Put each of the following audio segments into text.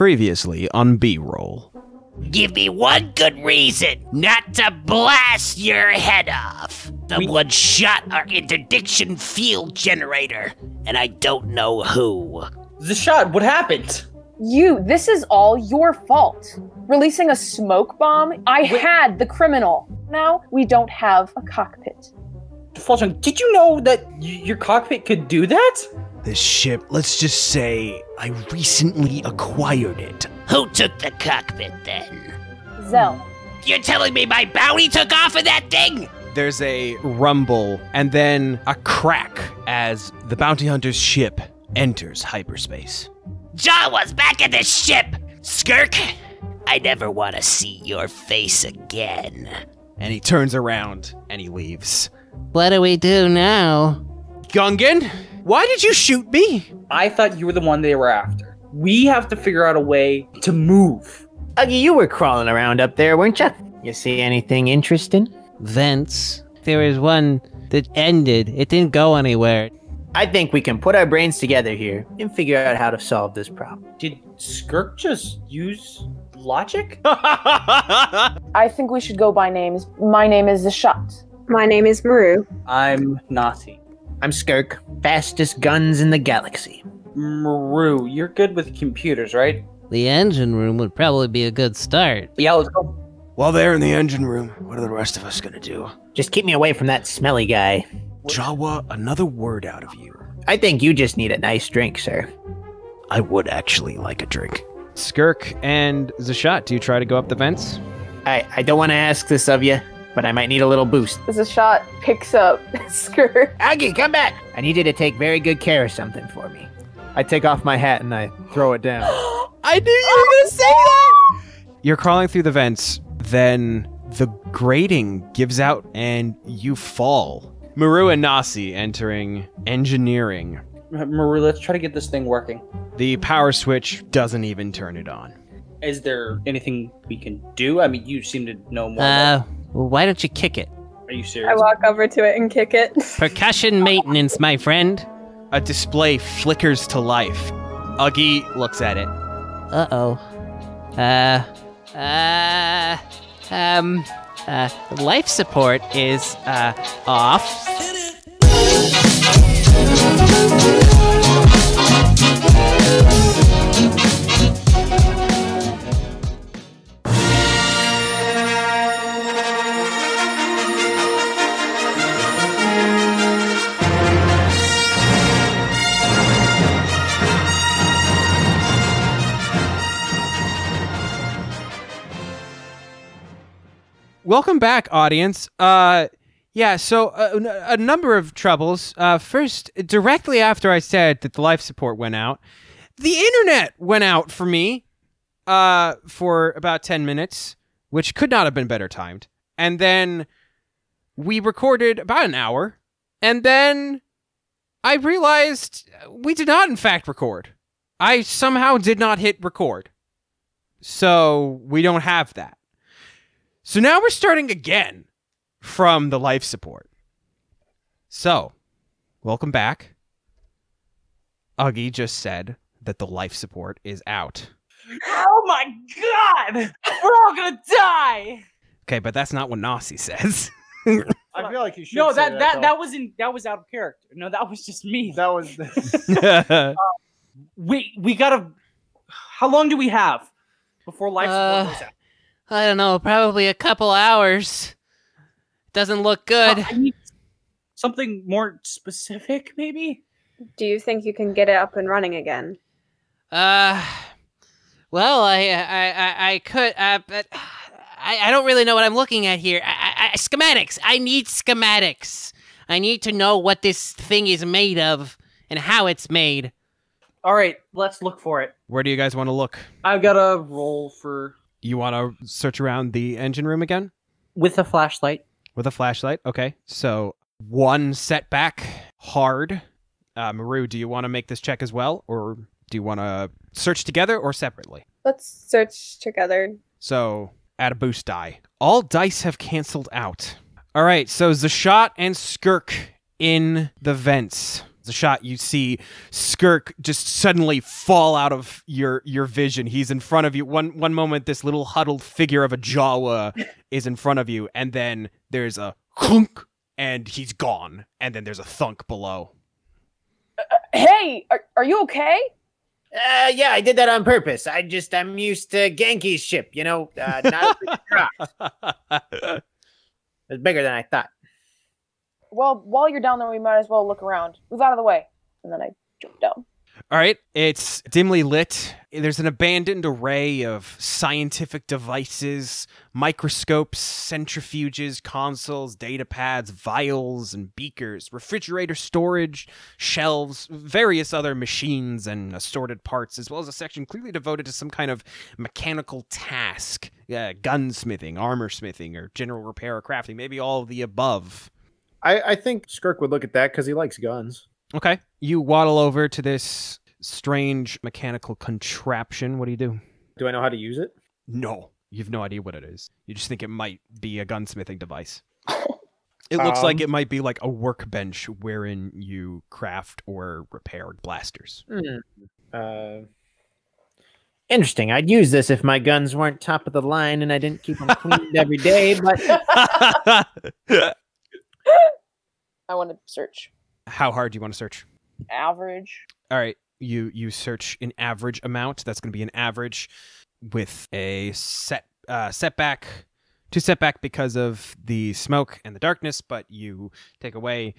Previously on B roll. Give me one good reason not to blast your head off. the Someone shot our interdiction field generator, and I don't know who. The shot, what happened? You, this is all your fault. Releasing a smoke bomb? I had the criminal. Now we don't have a cockpit. Fulton, did you know that y- your cockpit could do that? This ship, let's just say I recently acquired it. Who took the cockpit then? Zell. You're telling me my bounty took off of that thing? There's a rumble and then a crack as the bounty hunter's ship enters hyperspace. Jawa's back at the ship! Skirk! I never want to see your face again. And he turns around and he leaves. What do we do now? Gungan, why did you shoot me? I thought you were the one they were after. We have to figure out a way to move. Uggy, you were crawling around up there, weren't you? You see anything interesting? Vents. There was one that ended. It didn't go anywhere. I think we can put our brains together here and figure out how to solve this problem. Did Skirk just use logic? I think we should go by names. My name is Zashat. My name is Maru. I'm Nasi. I'm Skirk, fastest guns in the galaxy. Maru, you're good with computers, right? The engine room would probably be a good start. Yeah, let's go. While they're in the engine room, what are the rest of us gonna do? Just keep me away from that smelly guy. Jawa, another word out of you. I think you just need a nice drink, sir. I would actually like a drink. Skirk and Zashat, do you try to go up the vents? I, I don't want to ask this of you, but I might need a little boost. Zashat picks up Skirk. Uggy, come back! I need you to take very good care of something for me. I take off my hat and I throw it down. I knew you were gonna say that! You're crawling through the vents, then the grating gives out and you fall. Maru and Nasi entering engineering. Maru, let's try to get this thing working. The power switch doesn't even turn it on. Is there anything we can do? I mean, you seem to know more. Uh, well, why don't you kick it? Are you serious? I walk over to it and kick it. Percussion maintenance, my friend. A display flickers to life. Uggy looks at it. Uh oh. Uh. Uh. Um. Uh. Life support is uh off. Welcome back, audience. Uh, yeah, so uh, a number of troubles. Uh, first, directly after I said that the life support went out, the internet went out for me uh, for about 10 minutes, which could not have been better timed. And then we recorded about an hour, and then I realized we did not, in fact, record. I somehow did not hit record. So we don't have that. So now we're starting again from the life support. So, welcome back. Uggy just said that the life support is out. oh my god! We're all gonna die! Okay, but that's not what Nasi says. I feel like you should. No, say that that that was in that was out of character. No, that was just me. that was. We we gotta. How long do we have before life support Uh, goes out? I don't know. Probably a couple hours. Doesn't look good. Uh, I need something more specific, maybe. Do you think you can get it up and running again? Uh, well, I, I, I, I could, uh, but I, I don't really know what I'm looking at here. I, I, schematics. I need schematics. I need to know what this thing is made of and how it's made. All right, let's look for it. Where do you guys want to look? I've got a roll for You want to search around the engine room again with a flashlight. with a flashlight? Okay. So, one setback hard. Uh, Maru, do you want to make this check as well, or do you want to search together or separately? Let's search together. So add a boost die. All dice have canceled out. All right, so Zashat and Skirk in the vents. Zashat you see Skirk just suddenly fall out of your your vision. He's in front of you. One one moment, this little huddled figure of a Jawa is in front of you, and then there's a clunk, and he's gone. And then there's a thunk below. Hey, are, are you okay? Uh, yeah, I did that on purpose. I just I'm used to Genki's ship, you know, uh, not a big drop. It was bigger than I thought. Well, while you're down there, we might as well look around. Move out of the way. And then I jump down. All right, it's dimly lit. There's an abandoned array of scientific devices, microscopes, centrifuges, consoles, data pads, vials, and beakers, refrigerator storage, shelves, various other machines and assorted parts, as well as a section clearly devoted to some kind of mechanical task uh, gunsmithing, armor smithing, or general repair or crafting, maybe all of the above. I, I think Skirk would look at that because he likes guns. Okay. You waddle over to this strange mechanical contraption. What do you do? Do I know how to use it? No. You have no idea what it is. You just think it might be a gunsmithing device. It looks like Um, it might be like a workbench wherein you craft or repair blasters. Uh, Interesting. I'd use this if my guns weren't top of the line and I didn't keep them cleaned every day. But I want to search How hard do you want to search? average. All right, you you search an average amount. That's going to be an average with a set uh, setback, two setback because of the smoke and the darkness, but you take away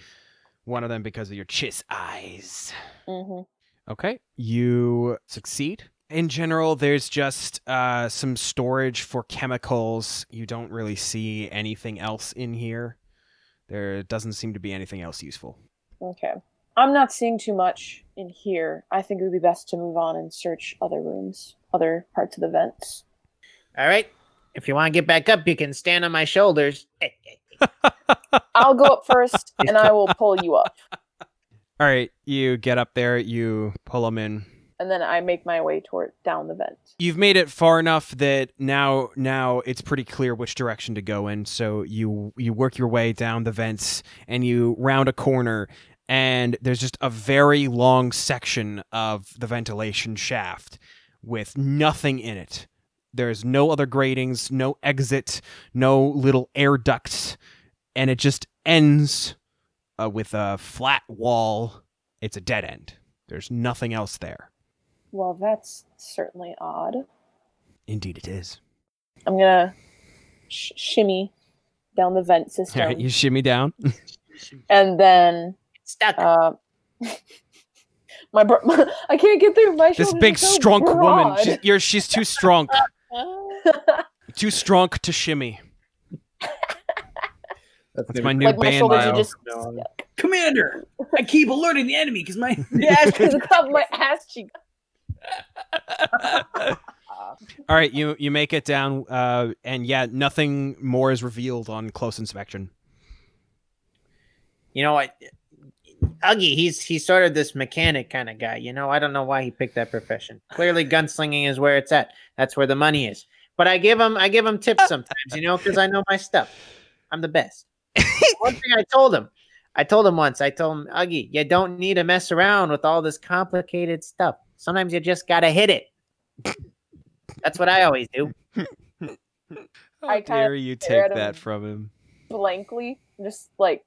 one of them because of your chiss eyes. hmm Okay, you succeed. In general, there's just uh, some storage for chemicals. You don't really see anything else in here. There doesn't seem to be anything else useful. Okay. I'm not seeing too much in here. I think it would be best to move on and search other rooms, other parts of the vents. all right, if you want to get back up, you can stand on my shoulders. I'll go up first and I will pull you up. All right, you get up there, you pull them in. And then I make my way toward down the vent. You've made it far enough that now now it's pretty clear which direction to go in. So you you work your way down the vents and you round a corner and there's just a very long section of the ventilation shaft with nothing in it. There's no other gratings, no exit, no little air ducts, and it just ends uh, with a flat wall. It's a dead end. There's nothing else there. Well, that's certainly odd. Indeed, it is. I'm gonna sh- shimmy down the vent system, All right, you shimmy down. and then Stuck. uh, my, bro- I can't get through my this big, are so strong woman. broad. She's, you're, she's too strong. too strong to shimmy. That's my new like band shoulders bio. are just Commander, I keep alerting the enemy because my yeah, because up my ass cheek. All right, you you make it down, uh, and yeah, nothing more is revealed on close inspection. You know what? Uggy, he's he's sort of this mechanic kind of guy. You know, I don't know why he picked that profession. Clearly, gunslinging is where it's at. That's where the money is. But I give him I give him tips sometimes, you know, because I know my stuff. I'm the best. One thing I told him, I told him once. I told him, Uggy, you don't need to mess around with all this complicated stuff. Sometimes you just gotta hit it. That's what I always do. How I kinda dare you stare take that him. from him? blankly, just like,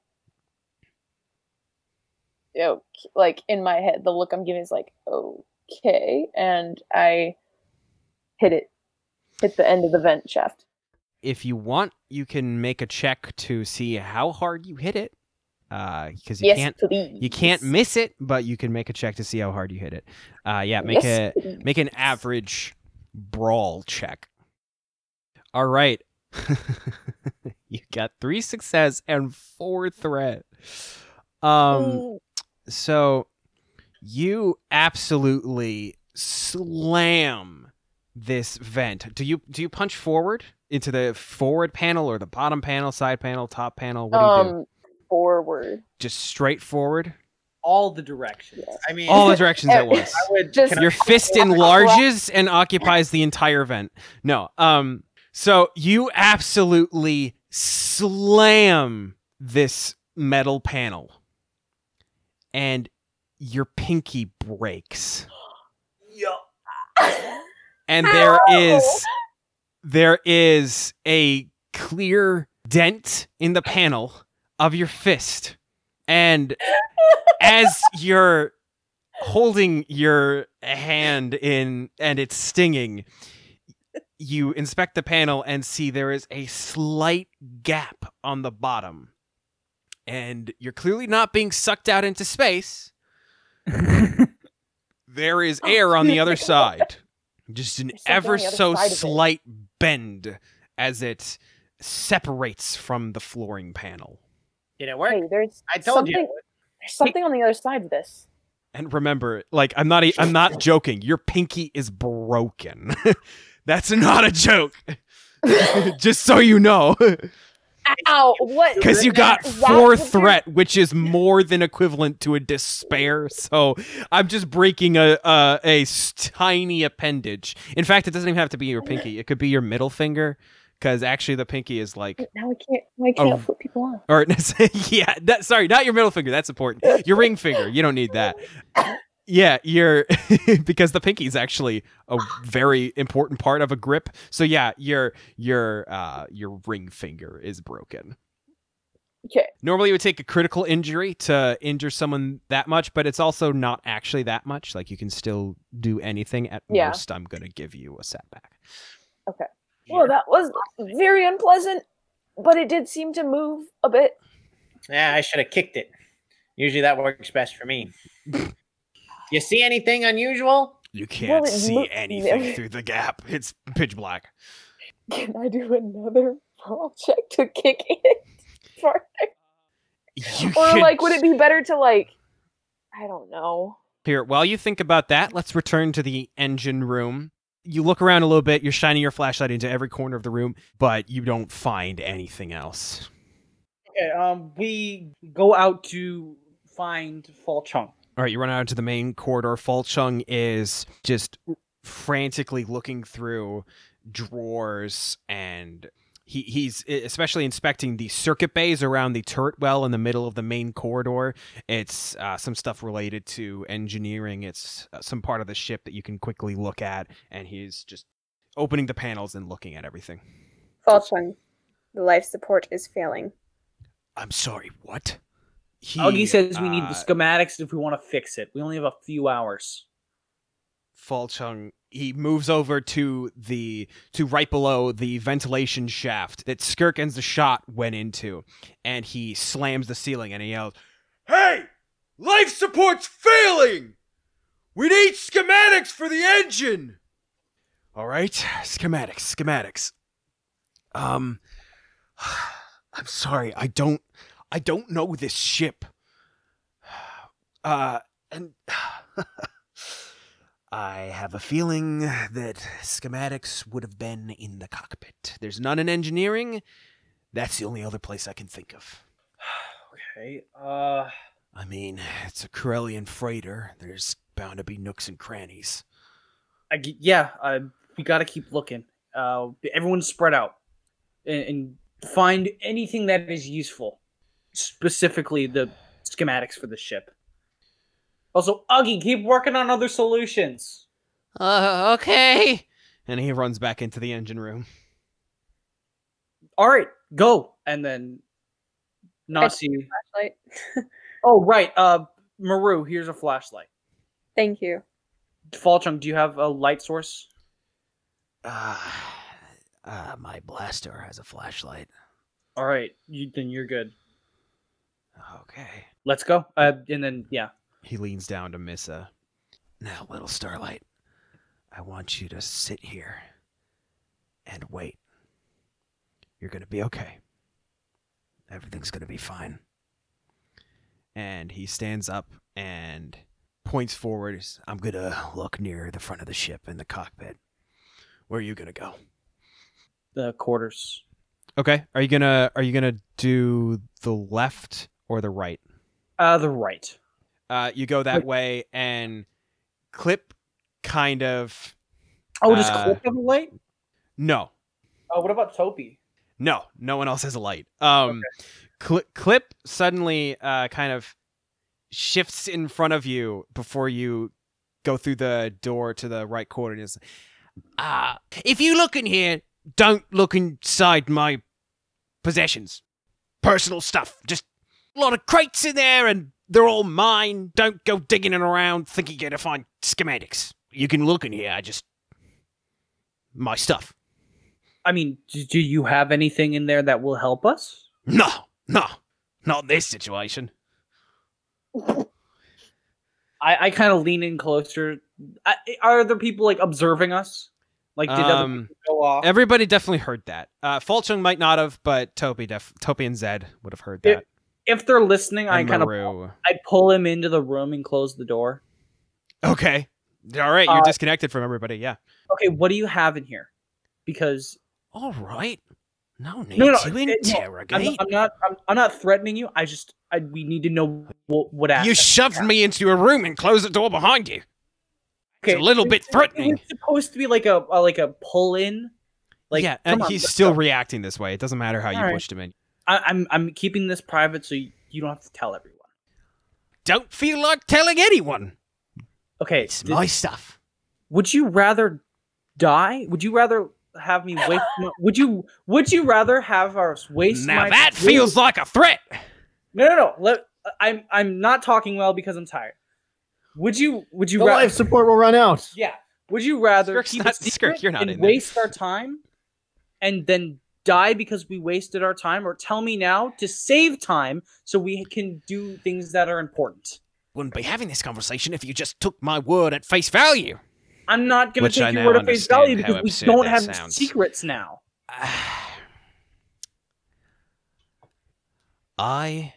you know, like in my head, the look I'm giving is like, okay, and I hit it, hit the end of the vent shaft. If you want, you can make a check to see how hard you hit it, because you yes, can't please. you can't miss it, but you can make a check to see how hard you hit it. Uh, yeah, make Yes, a please. make an average brawl check. All right. you got three success and four threat. Um so you absolutely slam this vent. Do you do you punch forward into the forward panel or the bottom panel, side panel, top panel? What do you do? Forward. Just straight forward? all the directions. I mean, All the directions at once. I would. Just- can I- Your fist enlarges and occupies the entire vent. No. Um so you absolutely slam this metal panel. And your pinky breaks. Yo. and there Ow! is there is a clear dent in the panel of your fist and as you're holding your hand in and it's stinging you inspect the panel and see there is a slight gap on the bottom and you're clearly not being sucked out into space there is air on the other side. Just an ever on the other so slight bend as it separates from the flooring panel. Did it work? Hey, there's I told you. something, There's something on the other side of this. And remember, like I'm not I'm not joking. Your pinky is broken. That's not a joke. Just so you know. Ow! What? Because you got Is that four what threat, which is more than equivalent to a despair. So I'm just breaking a a tiny appendage. In fact, it doesn't even have to be your pinky. It could be your middle finger, because actually the pinky is like, Now I can't. I can't Off. or yeah, that, sorry, not your middle finger. That's important. Your ring finger. You don't need that. Yeah, your because the pinky is actually a very important part of a grip. So yeah, your your uh your ring finger is broken. Okay. Normally, it would take a critical injury to injure someone that much, but it's also not actually that much. Like you can still do anything. At Yeah. most, I'm gonna give you a setback. Okay. Well, that was very unpleasant, but it did seem to move a bit. Yeah, I should have kicked it. Usually that works best for me. you see anything unusual? You can't it see mo- anything through the gap. It's pitch black. Can I do another brawl check to kick it? farther? You or can like, would it be better to like? I don't know. Here, while you think about that, let's return to the engine room. You look around a little bit, you're shining your flashlight into every corner of the room, but you don't find anything else. Okay, um, we go out to find Falchung. All right, you run out into the main corridor. Falchung is just frantically looking through drawers and he, he's especially inspecting the circuit bays around the turret well in the middle of the main corridor. It's uh, some stuff related to engineering. It's uh, some part of the ship that you can quickly look at, and he's just opening the panels and looking at everything. Falchung, the life support is failing. I'm sorry, what? He, Uggy says we need uh, the schematics if we want to fix it. We only have a few hours. Falchung he moves over to the to right below the ventilation shaft that Skirkin's the shot went into, and he slams the ceiling and he yells, "Hey, life support's failing. We need schematics for the engine." All right, schematics, schematics. Um, I'm sorry, I don't, I don't know this ship. Uh, and. I have a feeling that schematics would have been in the cockpit. There's none in engineering. That's the only other place I can think of. Okay. Uh, I mean, it's a Corellian freighter. There's bound to be nooks and crannies. I yeah. Uh, we got to keep looking. Uh, everyone spread out and, and find anything that is useful. Specifically, the schematics for the ship. Also, Uggy, keep working on other solutions. Uh, okay. And he runs back into the engine room. All right, go. And then Nasi. Flashlight. Oh, right. Uh, Maru, here's a flashlight. Thank you. Falchung, do you have a light source? Uh, uh, my blaster has a flashlight. All right, you, then you're good. Okay. Let's go. Uh, and then yeah, He leans down to Missa. Now, little starlight, I want you to sit here and wait. You're gonna be okay. Everything's gonna be fine. And he stands up and points forward. I'm gonna look near the front of the ship in the cockpit. Where are you gonna go? the quarters. Okay. Are you gonna are you gonna do the left or the right? Uh, the right. Uh, you go that Wait. way, and Clip kind of Oh, does Uh, Clip have a light? no, Oh, what about Topi? no, no one else has a light. Um, Cli Clip suddenly uh kind of shifts in front of you before you go through the door to the right corner. And is, Uh, if you look in here, don't look inside my possessions. Personal stuff. Just a lot of crates in there and they're all mine. Don't go digging it around thinking you're gonna find schematics. You can look in here, I just my stuff. I mean, do, you have anything in there that will help us? No, no, not in this situation. I, I kind of lean in closer. I, are there people like observing us? Like, did other Um, people go off? Everybody definitely heard that. Uh Falchung might not have, but Topi def Topi and Zed would have heard that. If they're listening, I kind of I pull him into the room and close the door. Okay. All right, you're Uh, disconnected from everybody. Yeah. Okay, what do you have in here? Because all right. No need no, no, to it- no, I'm, interrogate. I'm not. I'm, I'm not threatening you. I just I, we need to know what what. happened. You shoved me into a room and closed the door behind you. It's a little bit It threatening. was supposed to be like a, a like a pull in. Like yeah, and on, he's still go. reacting this way. It doesn't matter how you All right. pushed him in. I, I'm I'm keeping this private so you, you don't have to tell everyone. Don't feel like telling anyone. Okay. it's th- my stuff. would you rather die? Would you rather have me waste? my, would you Would you rather have us waste? Now my, that waste- feels like a threat. No, no, no. Let, I'm I'm not talking well because I'm tired. Would you Would you The rather? life support will run out. Yeah. Would you rather Skirk's keep not- a secret Skirk, you're not and in there. waste our time, and then die because we wasted our time, or tell me now to save time so we can do things that are important? Wouldn't be having this conversation if you just took my word at face value. I'm not going Which to I take your word at face value because we don't have sounds. secrets now. I,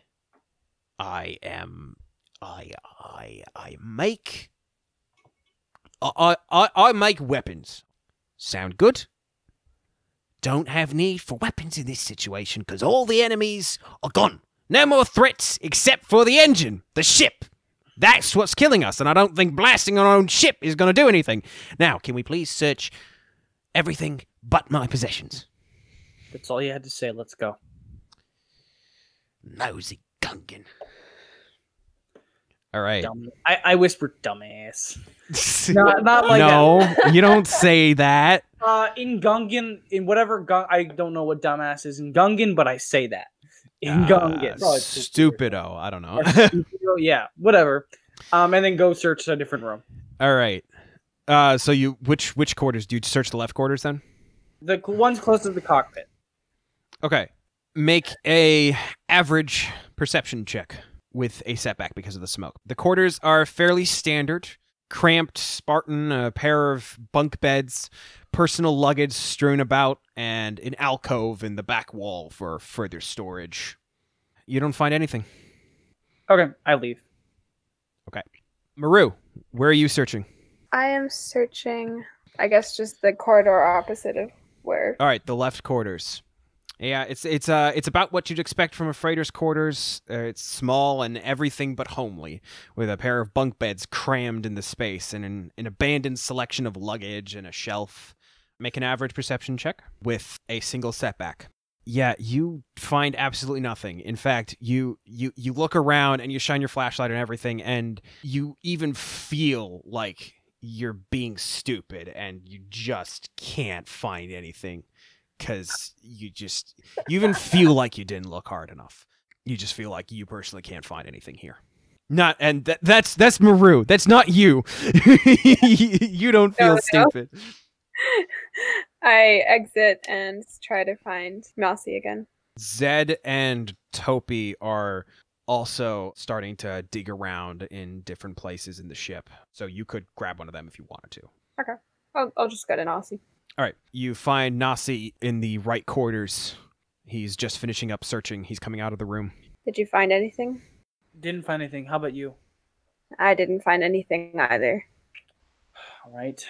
I am, I, I, I make, I, I, I make weapons. Sound good? Don't have need for weapons in this situation because all the enemies are gone. No more threats except for the engine, the ship. That's what's killing us, and I don't think blasting our own ship is going to do anything. Now, can we please search everything but my possessions? That's all you had to say. Let's go. Nosy Gungan. All right. Dumb. I, I whispered dumbass. Not, not like no, you don't say that. that. Uh, in Gungan, in whatever Gun, I don't know what dumbass is in Gungan, but I say that in Gungan. Uh, Probably stupido. I don't know. Stupido, yeah, whatever. Um, and then go search a different room. All right. Uh, so you which which quarters do you search the left quarters then? The one's close to the cockpit. Okay. Make a average perception check with a setback because of the smoke. The quarters are fairly standard, cramped, Spartan, a pair of bunk beds, personal luggage strewn about, and an alcove in the back wall for further storage. You don't find anything. Okay, I leave. Okay. Maru, where are you searching? I am searching, I guess, just the corridor opposite of where. All right, the left quarters. Yeah, it's it's uh it's about what you'd expect from a freighter's quarters. Uh, it's small and everything but homely, with a pair of bunk beds crammed in the space and an, an abandoned selection of luggage and a shelf. Make an average perception check with a single setback. Yeah, you find absolutely nothing. In fact, you you you look around and you shine your flashlight and everything, and you even feel like you're being stupid, and you just can't find anything because you just you even feel like you didn't look hard enough. You just feel like you personally can't find anything here. Not and that, that's that's Maru. That's not you. you don't feel No, no. stupid. I exit and try to find Mousy again. Zed and Topi are also starting to dig around in different places in the ship. So you could grab one of them if you wanted to. I'll, I'll just go to Mousy. All right, you find Nasi in the right quarters. He's just finishing up searching. He's coming out of the room. Did you find anything? Didn't find anything. How about you? I didn't find anything either. All right,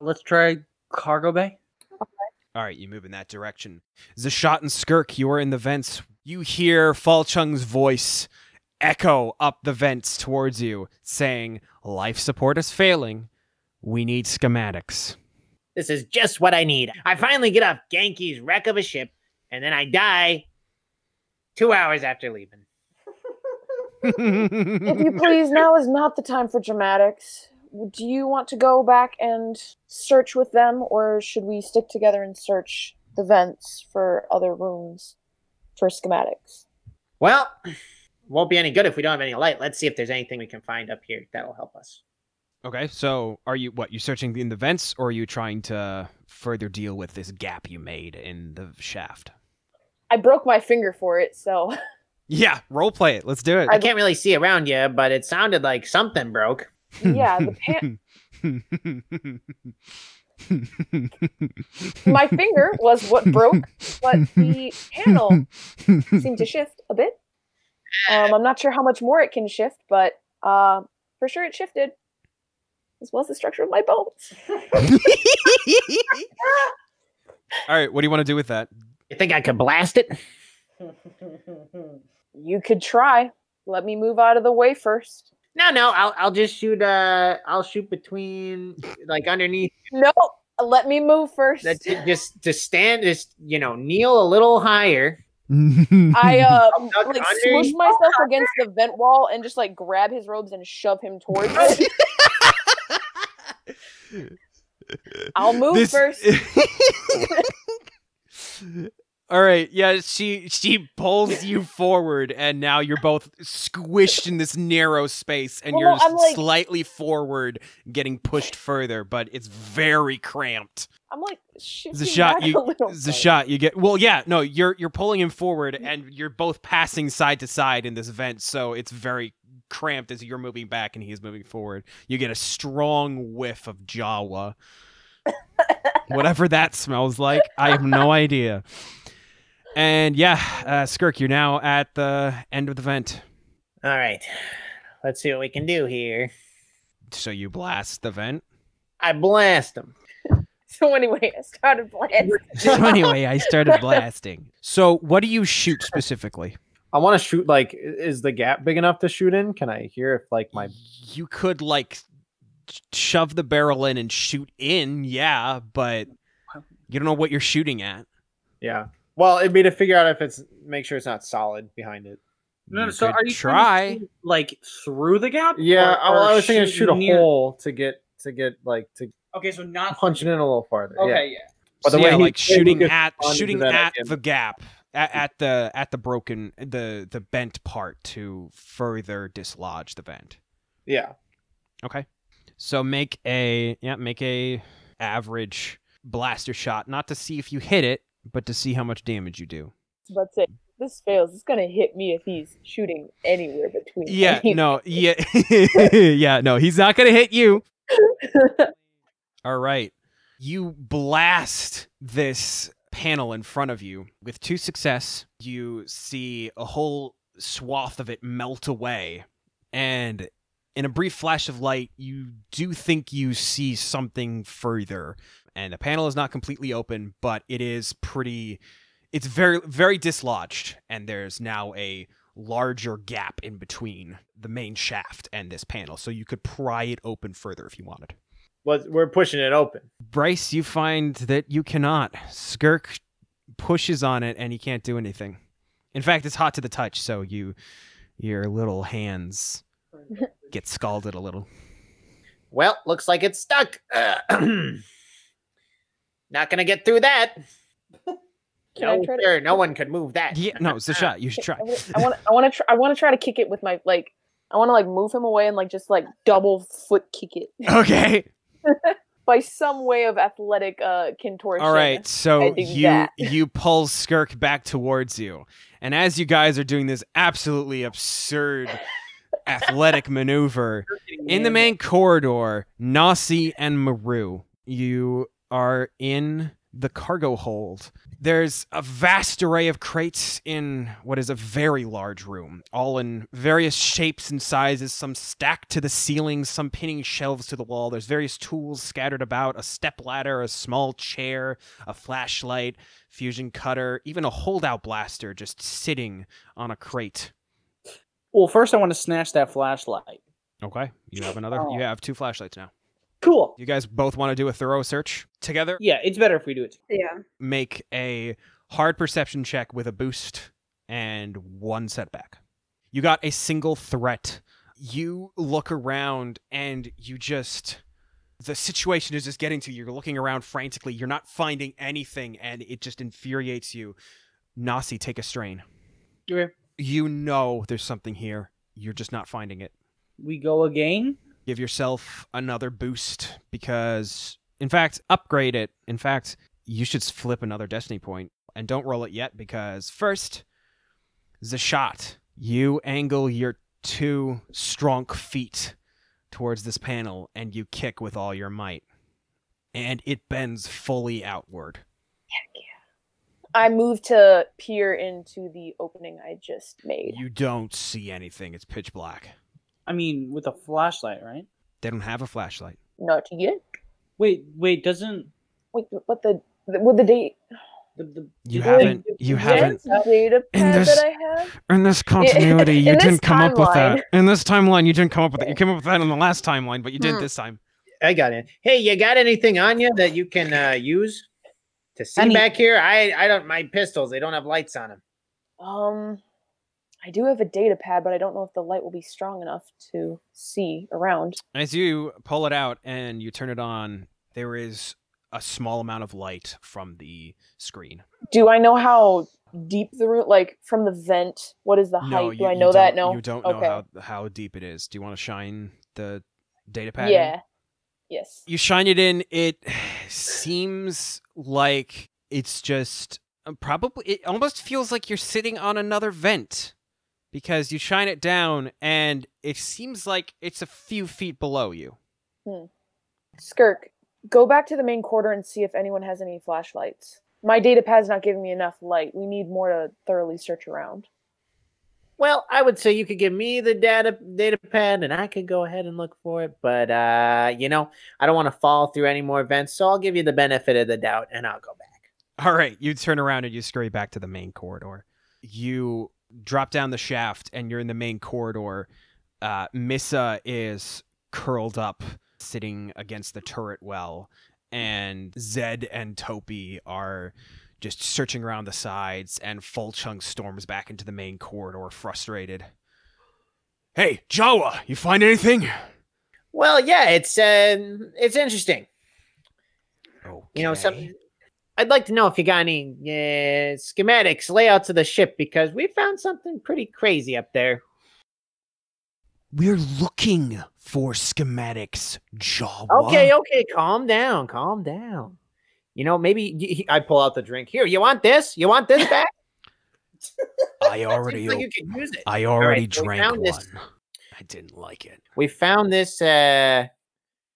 let's try cargo bay. All right, you move in that direction. Zashat and Skirk, you are in the vents. You hear Falchung's voice echo up the vents towards you, saying, Life support is failing. We need schematics. This is just what I need. I finally get off Genki's wreck of a ship, and then I die two hours after leaving. If you please, now is not the time for dramatics. Do you want to go back and search with them, or should we stick together and search the vents for other rooms for schematics? Well, won't be any good if we don't have any light. Let's see if there's anything we can find up here that'll help us. Okay, so are you what? You searching in the vents, or are you trying to further deal with this gap you made in the shaft? I broke my finger for it, so Yeah, role play it. Let's do it. I can't really see around you, but it sounded like something broke. yeah, the pan- my finger was what broke, but the panel seemed to shift a bit. Um, I'm not sure how much more it can shift, but uh, for sure it shifted, as well as the structure of my bones. All right, what do you want to do with that? You think I could blast it? You could try. Let me move out of the way first. No, no. I'll I'll just shoot. Uh, I'll shoot between, like underneath. No, let me move first. That just to stand, just you know, kneel a little higher. I uh Duck like under smush myself against the vent wall and just like grab his robes and shove him towards it. I'll move This- first. All right, yeah, she she pulls you forward, and now you're both squished in this narrow space, and Well, you're like- slightly forward, getting pushed further, but it's very cramped. I'm like The shot you, a the shot you get. Well, yeah, no, you're you're pulling him forward, and you're both passing side to side in this vent, so it's very cramped as you're moving back and he's moving forward. You get a strong whiff of Jawa, whatever that smells like. I have no idea. And yeah, uh, Skirk, you're now at the end of the vent. All right. Let's see what we can do here. So you blast the vent. I blast him. So anyway, I started blasting. So anyway, I started blasting. So what do you shoot specifically? I want to shoot. Like, is the gap big enough to shoot in? Can I hear if like my you could like shove the barrel in and shoot in, yeah, but you don't know what you're shooting at. yeah? Well, it'd be to figure out if it's make sure it's not solid behind it. No, no, You so could are you try? to shoot, like through the gap? Yeah, or- I, well, or I was thinking shoot a near- hole to get to get like to Okay, so not punching in a little farther. Okay, yeah. But so the way yeah, he- like shooting at shooting at idea. the gap at, at the at the broken the the bent part to further dislodge the vent. Yeah. Okay. So make a yeah, make a average blaster shot, not to see if you hit it, but to see how much damage you do. But say this fails, it's gonna hit me if he's shooting anywhere between. Yeah, any- no, yeah, yeah, no, he's not gonna hit you. All right, you blast this panel in front of you with two success. You see a whole swath of it melt away, and in a brief flash of light, you do think you see something further. And the panel is not completely open, but it is pretty. It's very, very dislodged, and there's now a larger gap in between the main shaft and this panel, so you could pry it open further if you wanted. Well, we're pushing it open. Bryce, you find that you cannot. Skirk pushes on it and he can't do anything. In fact, it's hot to the touch, so you your little hands get scalded a little. Well, looks like it's stuck. Uh, not gonna get through that. Can I no, try to- no one could move that. Yeah, no, it's a shot. You should try. I want. I want to. Try, I want to try to kick it with my like. I want to like move him away and like just like double foot kick it Okay. by some way of athletic uh contortion. All right, so you that. you pull Skirk back towards you, and as you guys are doing this absolutely absurd athletic maneuver in the main corridor, Nasi and Maru, you are in the cargo hold. There's a vast array of crates in what is a very large room, all in various shapes and sizes, some stacked to the ceiling, some pinning shelves to the wall. There's various tools scattered about a step ladder, a small chair, a flashlight, fusion cutter, even a holdout blaster just sitting on a crate. Well, first I want to snatch that flashlight. Okay, you have another. You oh. have two flashlights now. Cool. You guys both want to do a thorough search together? Yeah, it's better if we do it. Yeah. Make a hard perception check with a boost and one setback. You got a single threat. You look around and you just the situation is just getting to you. You're looking around frantically. You're not finding anything and it just infuriates you. Nasi, take a strain. Okay. You know there's something here. You're just not finding it. We go again. Give yourself another boost because in fact, upgrade it. In fact, you should flip another destiny point and don't roll it yet because first Zashat. You angle your two strong feet towards this panel and you kick with all your might. And it bends fully outward. I move to peer into the opening I just made. You don't see anything. It's pitch black. I mean, with a flashlight, right? They don't have a flashlight. Not yet. Wait, wait. Doesn't Wait, what the with the date? the, the You the- haven't you haven't in this- that I have. in this continuity in you this didn't come up with that. In this timeline you didn't come up with it. You came up with that in the last timeline, but you didn't Hmm. this time. I got it. Hey, you got anything on you that you can uh, use to see Any- back here? I I don't. My pistols. They don't have lights on them. Um, I do have a data pad, but I don't know if the light will be strong enough to see around. As you pull it out and you turn it on, there is a small amount of light from the screen. Do I know how deep the room, like from the vent? What is the height? Do I know that? No. You don't okay. know how how deep it is. Do you want to shine the data pad? in? Yeah. Yes. You shine it in. It seems like it's just uh, probably. It almost feels like you're sitting on another vent because you shine it down and it seems like it's a few feet below you. Hmm. Skirk, go back to the main quarter and see if anyone has any flashlights. My data pad's not giving me enough light. We need more to thoroughly search around. Well, I would say you could give me the data data pad, and I could go ahead and look for it. But uh, you know, I don't want to fall through any more vents, so I'll give you the benefit of the doubt, and I'll go back. All right, you turn around and you scurry back to the main corridor. You drop down the shaft and you're in the main corridor. Uh, Missa is curled up, sitting against the turret well, and Zed and Topi are just searching around the sides, and Falchung storms back into the main corridor, frustrated. Hey, Jawa, you find anything? Well, yeah, it's uh, it's interesting. Okay. You know, some. I'd like to know if you got any uh, schematics, layouts of the ship, because we found something pretty crazy up there. We're looking for schematics, Jawa. Okay, okay, calm down, calm down. You know, maybe I pull out the drink. Here, you want this? You want this back? I already, like you could use it. I already so we drank found one. this- I didn't like it. We found this. uh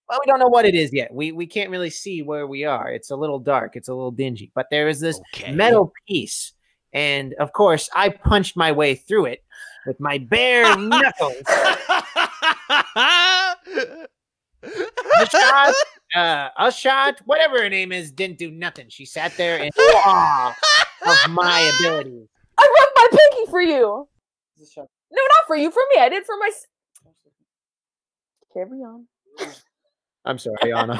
Well, we don't know what it is yet. We we can't really see where we are. It's a little dark. It's a little dingy. But there is this Okay. metal piece, and of course, I punched my way through it with my bare knuckles. A shot, uh, a shot, whatever her name is, didn't do nothing. She sat there in awe of my abilities. I rubbed my pinky for you. No, not for you. For me. I did for my. Carry on. I'm sorry, Anna.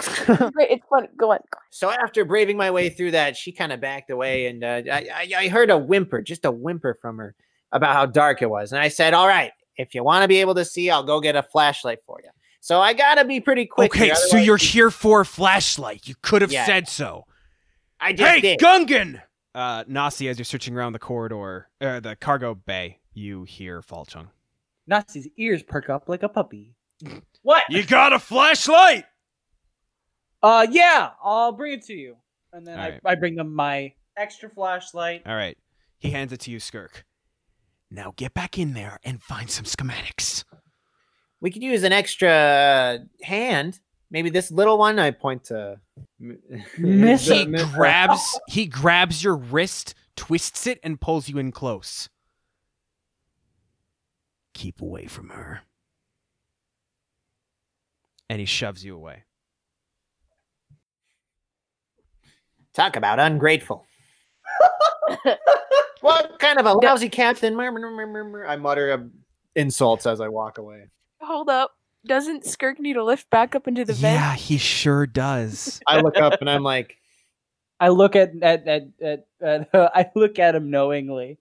Great. It's fun. Go on. so after braving my way through that, she kind of backed away, and uh, I, I, I heard a whimper, just a whimper from her about how dark it was. And I said, "All right, if you want to be able to see, I'll go get a flashlight for you." So I gotta be pretty quick. okay, here, so you're here for a flashlight. You could have Yeah. said so. I just Hey, did. Gungan! Uh, Nasi, as you're searching around the corridor, uh, the cargo bay, you hear Falchung. Nasi's ears perk up like a puppy. what? You got a flashlight? Uh, yeah, I'll bring it to you. And then I, Alright. I bring them my extra flashlight. All right. He hands it to you, Skirk. Now get back in there and find some schematics. we could use an extra hand. Maybe this little one. I point to. Miss- He grabs he grabs your wrist, twists it, and pulls you in close. Keep away from her. And he shoves you away. Talk about ungrateful. what kind of a lousy captain? I mutter uh, insults as I walk away. Hold up. Doesn't Skirk need a lift back up into the vent? Yeah, he sure does. I look up and I'm like, I look at at at, at, at I look at him knowingly.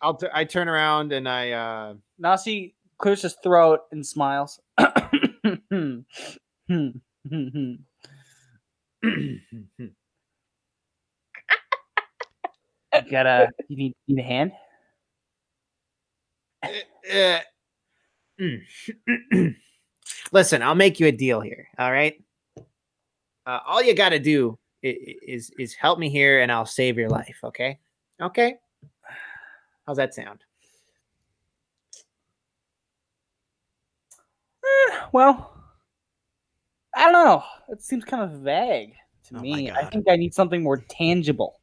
I'll t- I turn around and I uh Nasi clears his throat and smiles. you gotta. You need, need a hand. uh, mm. Listen, I'll make you a deal here. All right. Uh, all you got to do is, is is help me here, and I'll save your life. Okay. Okay. How's that sound? Eh, well, I don't know. It seems kind of vague to Oh me. I think I need something more tangible.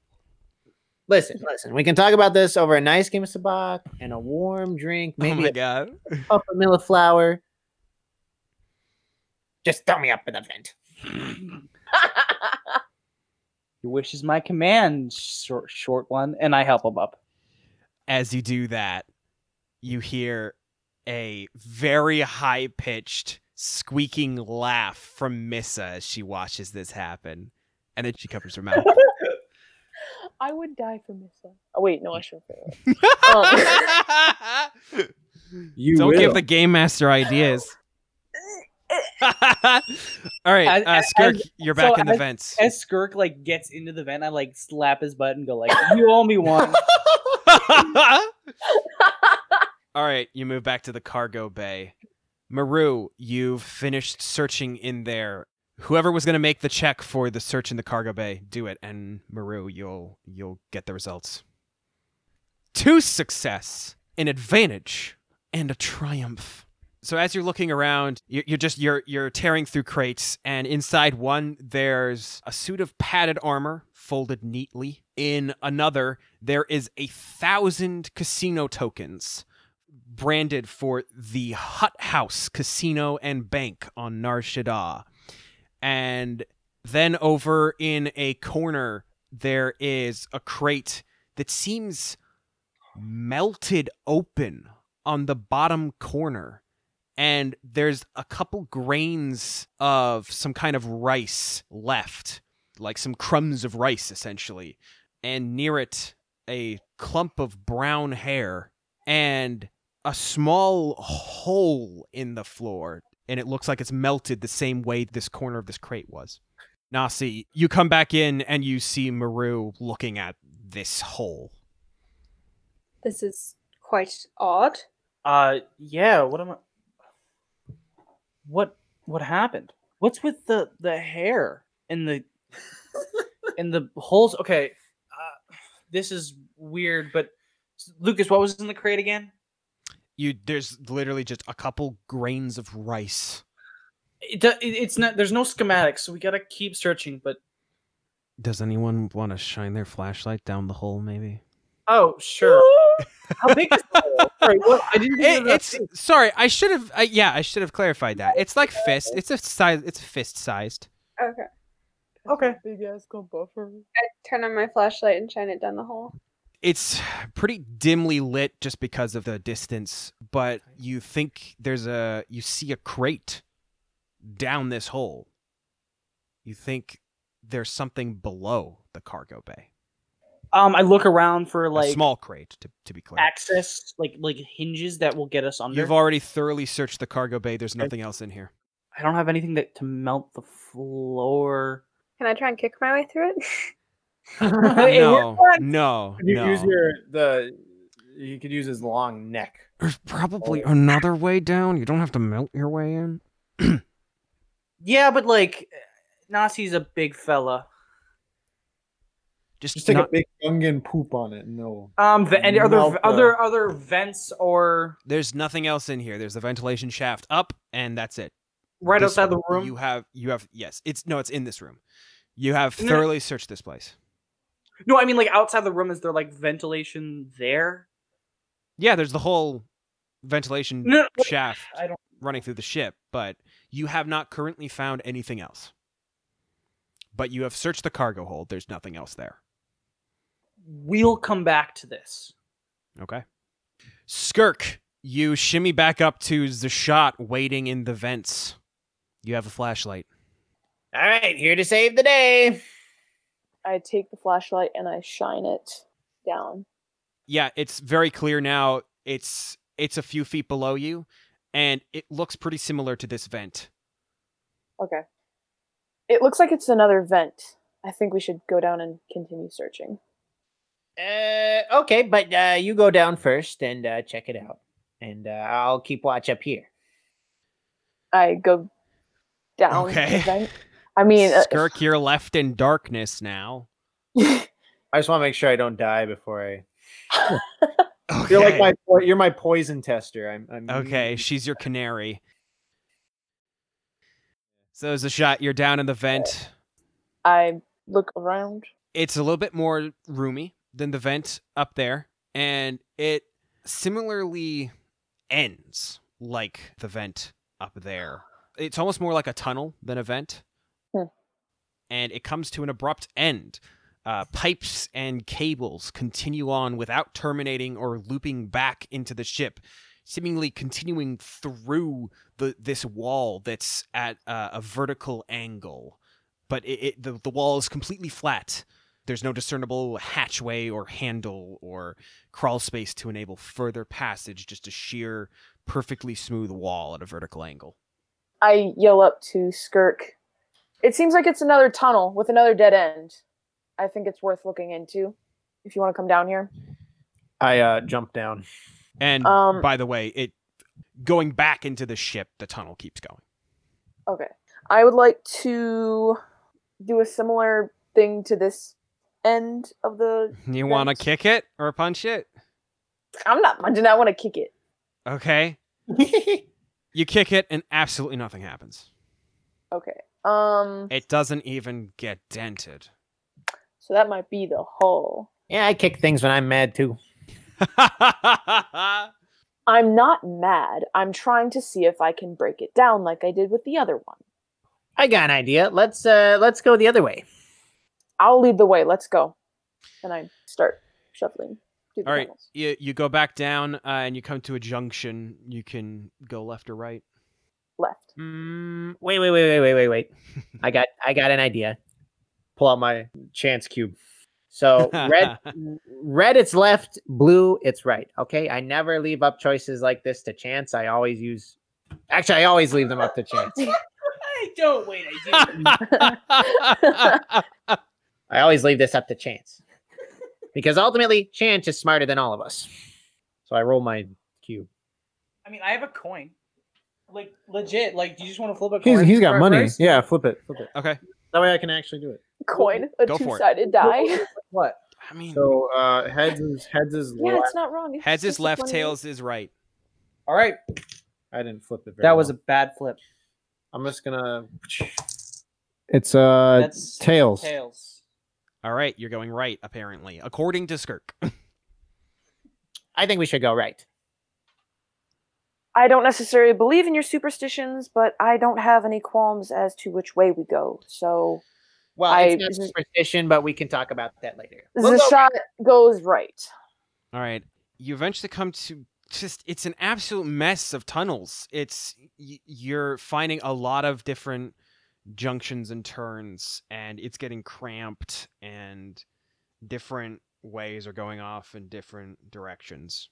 Listen, listen. We can talk about this over a nice game of sabacc and a warm drink, oh maybe my a god. puff of millet flour. Just throw me up in the vent. Your wish is my command, short, short one, and I help him up. As you do that, you hear a very high pitched squeaking laugh from Missa as she watches this happen. And then she covers her mouth. I would die for Missa. Oh wait, no, I shouldn't say that. You Don't will. give the game master ideas. All right, As- uh, as- Skirk, you're back so in the as- vents. As Skirk like gets into the vent, I like slap his butt and go like, "You owe me one." All right, you move back to the cargo bay. Maru, you've finished searching in there. Whoever was going to make the check for the search in the cargo bay, do it, and Maru, you'll you'll get the results. Two success, an advantage, and a triumph. So as you're looking around, you're, you're just you're you're tearing through crates, and inside one there's a suit of padded armor folded neatly. In another, there is a thousand casino tokens branded for the Hutt House Casino and Bank on Nar Shaddaa. And then over in a corner, there is a crate that seems melted open on the bottom corner. And there's a couple grains of some kind of rice left, like some crumbs of rice, essentially. And near it, a clump of brown hair and a small hole in the floor. And it looks like it's melted the same way this corner of this crate was. Nasi, you come back in and you see Maru looking at this hole. This is quite odd. Uh, yeah. What am I? What what happened? What's with the the hair and the and the holes? Okay, uh, this is weird. But Lucas, what was in the crate again? You there's literally just a couple grains of rice. It, it's not. There's no schematics, so we gotta keep searching. But Does anyone want to shine their flashlight down the hole maybe? oh, sure. How big is the? Sorry, what? I didn't. It, think of that it's big. sorry, I should have uh, yeah, I should have clarified that. It's like fist. It's a size it's fist sized. Okay. Okay. Big ass buffer. I turn on my flashlight and shine it down the hole. It's pretty dimly lit just because of the distance, but you think there's a you see a crate down this hole. You think there's something below the cargo bay. Um, I look around for a like small crate to, to be clear. access, like like hinges that will get us under. You've already thoroughly searched the cargo bay. There's nothing else in here. I don't have anything that to melt the floor. Can I try and kick my way through it? Hey, no, no, You no. use your the. You could use his long neck. There's probably another way down. You don't have to melt your way in. Yeah, but like Nasi's a big fella. Just, Just take not- a big Gungan poop on it. No. Um, the, and are there the- other other vents or There's nothing else in here. There's the ventilation shaft up, and that's it. right This- outside the room? You have you have yes. It's no, it's in this room. You have No, no. thoroughly searched this place. No, I mean like outside the room. Is there like ventilation there? Yeah, there's the whole ventilation No, no, shaft I don't. running through the ship, but you have not currently found anything else. But you have searched the cargo hold. There's nothing else there. We'll come back to this. Okay. Skirk, you shimmy back up to the shot waiting in the vents. You have a flashlight. All right, here to save the day. I take the flashlight and I shine it down. yeah, it's very clear now. It's it's a few feet below you, and it looks pretty similar to this vent. Okay. It looks like it's another vent. I think we should go down and continue searching. Uh, okay, but uh, you go down first and uh, check it out, and uh, I'll keep watch up here. I go down Okay. The vent. I mean, uh, Skirk, you're left in darkness now. I just want to make sure I don't die before I. Okay. You're like my you're my poison tester. I'm. I'm Okay, she's your canary. So there's a shot. You're down in the vent. I look around. It's a little bit more roomy than the vent up there, and it similarly ends like the vent up there. It's almost more like a tunnel than a vent. And it comes to an abrupt end. Uh, pipes and cables continue on without terminating or looping back into the ship, seemingly continuing through the this wall that's at uh, a vertical angle. But it, it the, the wall is completely flat. There's no discernible hatchway or handle or crawl space to enable further passage, just a sheer, perfectly smooth wall at a vertical angle. I yell up to Skirk. It seems like it's another tunnel with another dead end. I think it's worth looking into. If you want to come down here. I uh, jump down. And Um, by the way, it going back into the ship, the tunnel keeps going. Okay. I would like to do a similar thing to this end of the. You want to kick it or punch it? I'm not punching. I want to kick it. Okay. You kick it, and absolutely nothing happens. Okay. Um. It doesn't even get dented. So that might be the hull. Yeah, I kick things when I'm mad too. I'm not mad. I'm trying to see if I can break it down like I did with the other one. I got an idea. Let's uh let's go the other way. I'll lead the way. Let's go. And I start shuffling. All right. tunnels. you you go back down, uh, and you come to a junction. You can go left or right. Left. Mm, wait, wait, wait, wait, wait, wait, wait. I got I got an idea. Pull out my chance cube. So red red it's left, blue it's right. Okay? I never leave up choices like this to chance. I always use Actually, I always leave them up to chance. I don't wait. I do. I always leave this up to chance. Because ultimately, chance is smarter than all of us. So I roll my cube. I mean, I have a coin. Like legit. Like, do you just want to flip a He's coin? he's got money. Bryce? Yeah, flip it, flip it. okay. That way I can actually do it. Coin. A Go two-sided die. What? I mean, So uh, heads is heads is yeah, left. it's not wrong. It's heads is left, tails is right. All right. I didn't flip it. Very That was a bad flip. I'm just gonna. It's uh That's tails. Tails. All right, you're going right, apparently, according to Skirk. I think we should go right. I don't necessarily believe in your superstitions, but I don't have any qualms as to which way we go. So Well, I- it's not superstition, but we can talk about that later. the We'll go shot goes right. All right. You eventually come to just it's an absolute mess of tunnels. It's you're finding a lot of different junctions and turns and it's getting cramped and different ways are going off in different directions.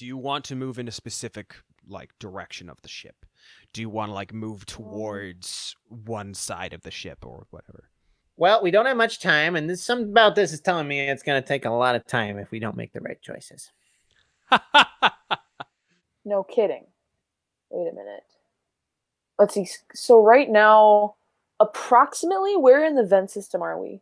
Do you want to move in a specific like direction of the ship? Do you want to like move towards one side of the ship or whatever? Well, we don't have much time, and this, something about this is telling me it's going to take a lot of time if we don't make the right choices. No kidding. Wait a minute. Let's see. So right now, approximately where in the vent system are we?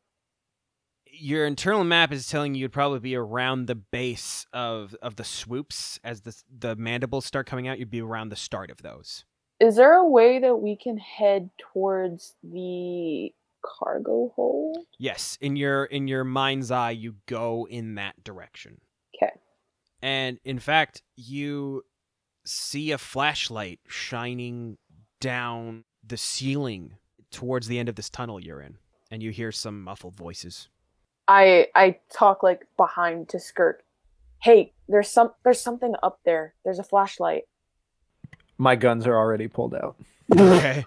Your internal map is telling you you'd probably be around the base of of the swoops as the the mandibles start coming out. You'd be around the start of those. Is there a way that we can head towards the cargo hold? Yes, in your in your mind's eye, you go in that direction. Okay. And in fact, you see a flashlight shining down the ceiling towards the end of this tunnel you're in, and you hear some muffled voices. I I talk like behind to Skirk. Hey, there's some there's something up there. There's a flashlight. My guns are already pulled out. Okay.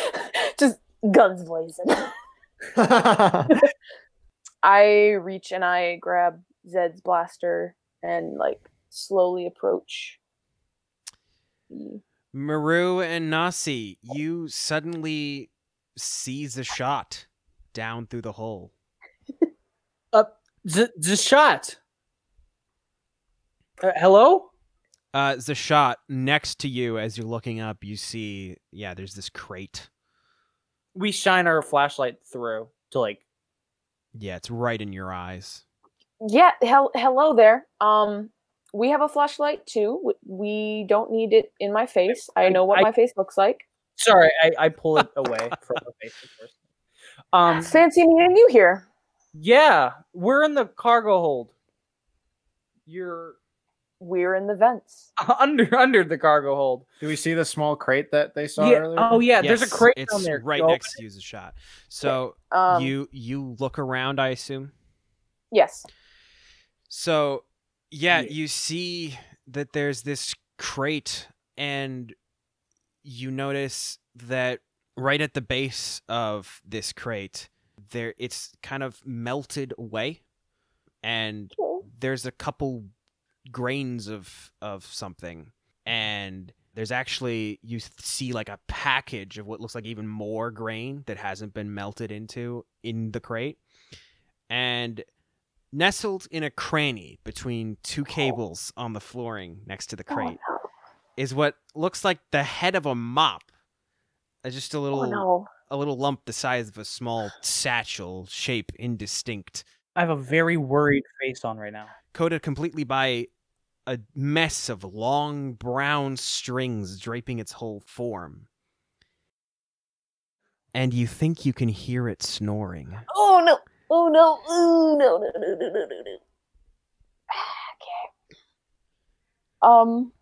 Just guns blazing. I reach and I grab Zed's blaster and like slowly approach. Maru and Nasi, you suddenly seize a shot down through the hole. Z- the shot. Uh, hello. Uh, the shot next to you as you're looking up, you see, yeah, there's this crate. We shine our flashlight through to like. Yeah, it's right in your eyes. Yeah, hel- hello there. Um, we have a flashlight too. We don't need it in my face. I know what I- my face looks like. Sorry, I, I pull it away from the face. of course. Um. Fancy meeting you here. Yeah, we're in the cargo hold. You're We're in the vents. under under the cargo hold. Do we see the small crate that they saw Yeah. earlier? Oh yeah, there's a crate it's down there. right Go next to you is a shot. So Um, you you look around, I assume. yes. So, yeah, Yeah. you see that there's this crate, and you notice that right at the base of this crate, there it's kind of melted away, and there's a couple grains of of something, and there's actually you see like a package of what looks like even more grain that hasn't been melted into in the crate, and nestled in a cranny between two cables on the flooring next to the crate Oh is what looks like the head of a mop. Uh, just a little Oh no. A little lump the size of a small satchel, shape indistinct, I have a very worried face on right now. coated completely by a mess of long brown strings draping its whole form. And you think you can hear it snoring. Oh no. Oh no. Oh no. No. No. No. No. No. no. Okay. Um,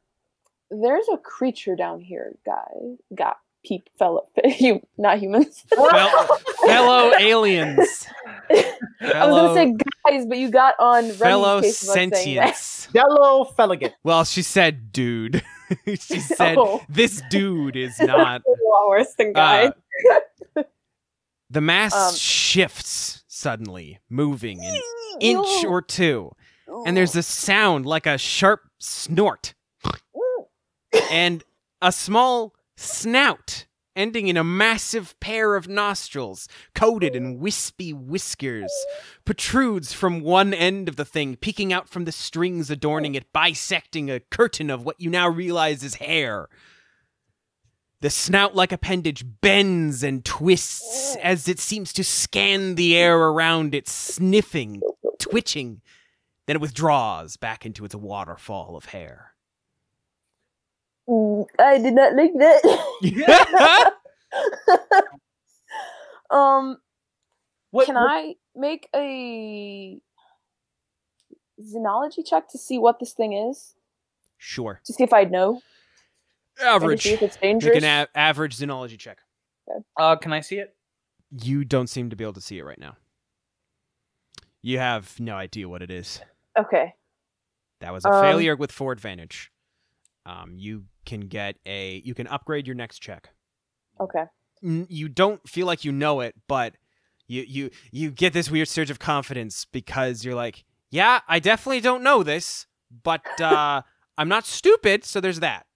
there's a creature down here, guy. Got peep fella, you not humans. Fel- fellow aliens. I was gonna say guys, but you got on Remy's fellow case of us saying that. sentience. Yellow Felligan. Well, she said dude. she said Oh. this dude is not. worse than guy. uh, the mass Um, shifts suddenly, moving an inch or two, and there's a sound like a sharp snort and a small snout ending in a massive pair of nostrils coated in wispy whiskers protrudes from one end of the thing peeking out from the strings adorning it bisecting a curtain of what you now realize is hair. The snout-like appendage bends and twists as it seems to scan the air around it sniffing twitching. Then it withdraws back into its waterfall of hair I did not like that. um, What, can what- I make a xenology check to see what this thing is? sure To see if I know. average see if it's Make an a- average xenology check. Uh, can I see it? You don't seem to be able to see it right now. You have no idea what it is. okay. That was a Um, failure with four advantage. Um, you can get a. You can upgrade your next check. Okay. You don't feel like you know it, but you you you get this weird surge of confidence because you're like, yeah, I definitely don't know this, but uh, I'm not stupid, so there's that.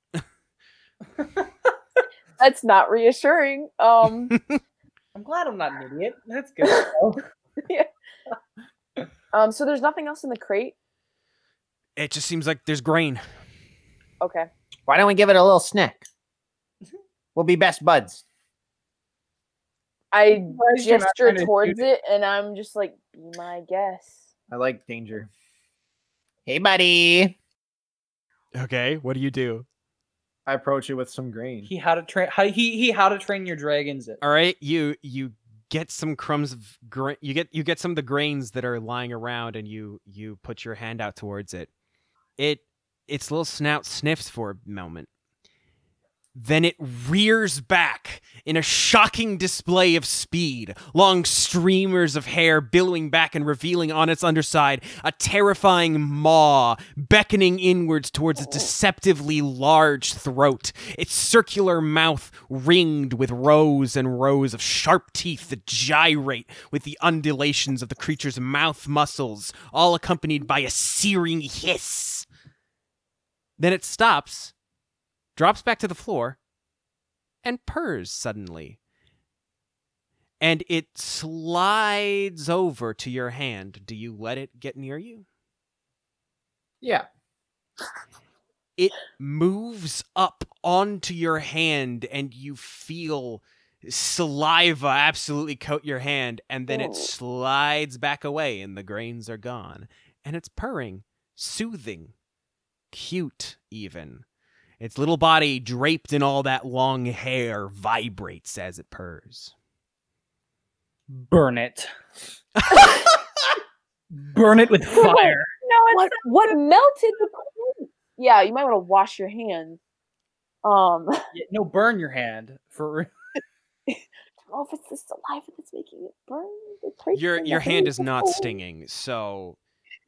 That's not reassuring. Um, I'm glad I'm not an idiot. That's good. yeah. um, so there's nothing else in the crate. It just seems like there's grain. Okay. Why don't we give it a little snack? We'll be best buds. I Surprised you're not gesture towards shoot it, and I'm just like, be my guess. I like danger. Hey, buddy. Okay, what do you do? I approach it with some grain. he how to train how he he how to train your dragons it. All right, you you get some crumbs of grain. You get you get some of the grains that are lying around, and you you put your hand out towards it. It its little snout sniffs for a moment, Then it rears back in a shocking display of speed, long streamers of hair billowing back and revealing on its underside a terrifying maw beckoning inwards towards its oh. deceptively large throat, its circular mouth ringed with rows and rows of sharp teeth that gyrate with the undulations of the creature's mouth muscles, all accompanied by a searing hiss. Then it stops drops back to the floor, and purrs suddenly. And it slides over to your hand. Do you let it get near you? Yeah. It moves up onto your hand, and you feel saliva absolutely coat your hand, and then it Oh. slides back away, and the grains are gone. And it's purring, soothing, cute, even. Its little body, draped in all that long hair, vibrates as it purrs. Burn it. Burn it with fire. No, it's What what melted the cream? Yeah, you might want to wash your hands. Um, Yeah, no, burn your hand for. don't know if it's the saliva that's making it burn. The Your your hand is not Oh. stinging, so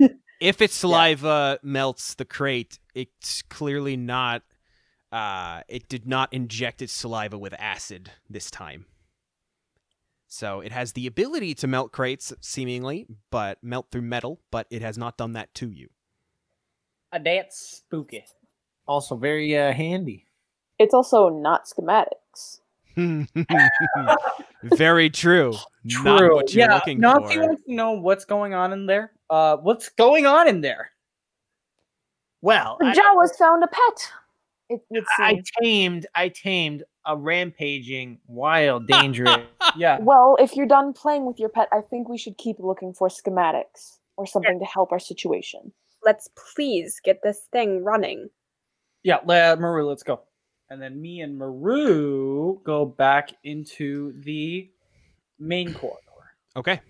if its saliva melts the crate, it's clearly not. Uh, it did not inject its saliva with acid this time. So it has the ability to melt crates, seemingly, but melt through metal, but it has not done that to you. Uh, that's spooky. Also very uh, handy. It's also not schematics. Very true. True. Not what you're yeah, looking Nasi for. wants to know what's going on in there. Uh, what's going on in there? Well, I, Jawa's found a pet. It would I tamed I tamed a rampaging, wild, dangerous. Yeah. Well, if you're done playing with your pet, I think we should keep looking for schematics or something to help our situation. let's please get this thing running. Yeah, let, Maru, let's go. And then me and Maru go back into the main corridor. Okay.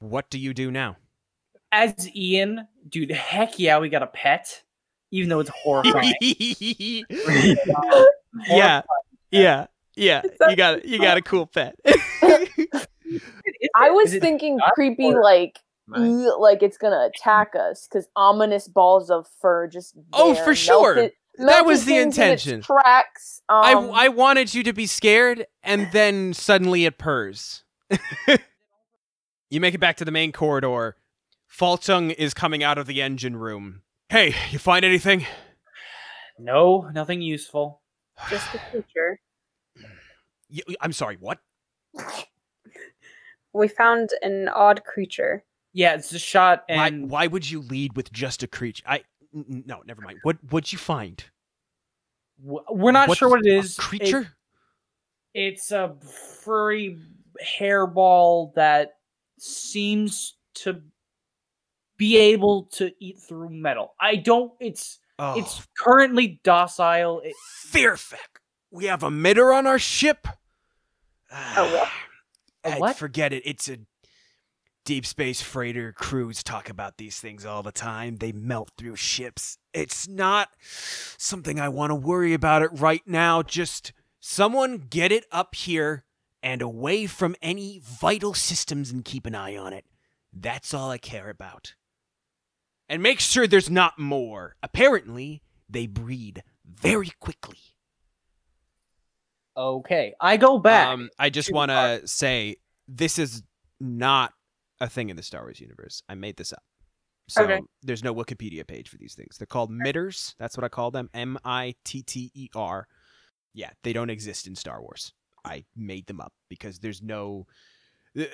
What do you do now? As Ian, dude, heck yeah, we got a pet. Even though it's horrifying. yeah, yeah, yeah. Is that- You got you got a cool pet. I was thinking creepy, or- like Right. Like it's gonna attack us because ominous balls of fur just. Oh, there, for sure. melted- That was the things in its intention. Tracks. I Um, I wanted you to be scared, and then suddenly it purrs. you make it back to the main corridor. Falchung is coming out of the engine room. Hey, you find anything? no, nothing useful. Just a creature. Y- I'm sorry. What? We found an odd creature. Yeah, it's a shot Why? and Why would you lead with just a creature? I n- n- no, never mind. What? What'd you find? we're not What's sure what it is. a is. It- creature? it's a furry hairball that seems to be able to eat through metal. I don't. It's oh, it's currently docile. It, Fierfek. We have a mitter on our ship. Oh, what? A what? Forget it. It's a deep space freighter. Crews talk about these things all the time. They melt through ships. It's not something I want to worry about it right now. Just someone get it up here and away from any vital systems and keep an eye on it. That's all I care about. And make sure there's not more. Apparently, they breed very quickly. okay, I go back. Um, I just want to say this is not a thing in the Star Wars universe. I made this up. So Okay. there's no Wikipedia page for these things. They're called mitters. That's what I call them. M I T T E R. Yeah, they don't exist in Star Wars. I made them up because there's no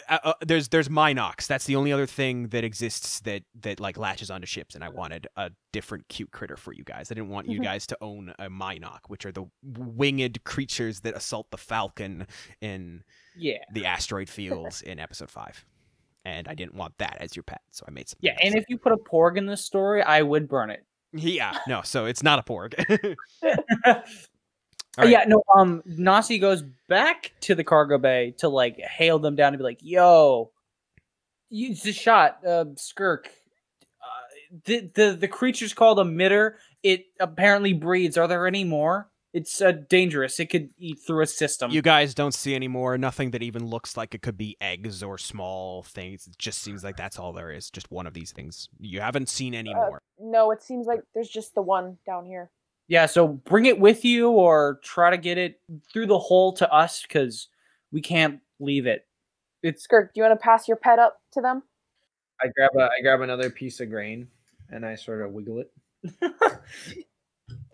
uh, uh, there's there's Mynocks. That's the only other thing that exists that that like latches onto ships, and I wanted a different cute critter for you guys. I didn't want you Mhm. guys to own a Mynock, which are the winged creatures that assault the Falcon in yeah, the asteroid fields in Episode Five. And I didn't want that as your pet, so I made some. yeah. And if you put a porg in this story, I would burn it. yeah, no, so it's not a porg. Yeah, no. Um, Nasi goes back to the cargo bay to like hail them down and be like, "Yo, use the shot, uh, Skirk. Uh, the the the creature's called a mitter. It apparently breeds. Are there any more? It's uh, dangerous. It could eat through a system. You guys don't see any more. Nothing that even looks like it could be eggs or small things. It just seems like that's all there is. Just one of these things. You haven't seen any Uh, more. No, it seems like there's just the one down here. Yeah, so bring it with you or try to get it through the hole to us because we can't leave it. It's Skirk, do you want to pass your pet up to them? I grab a I grab another piece of grain and I sort of wiggle it.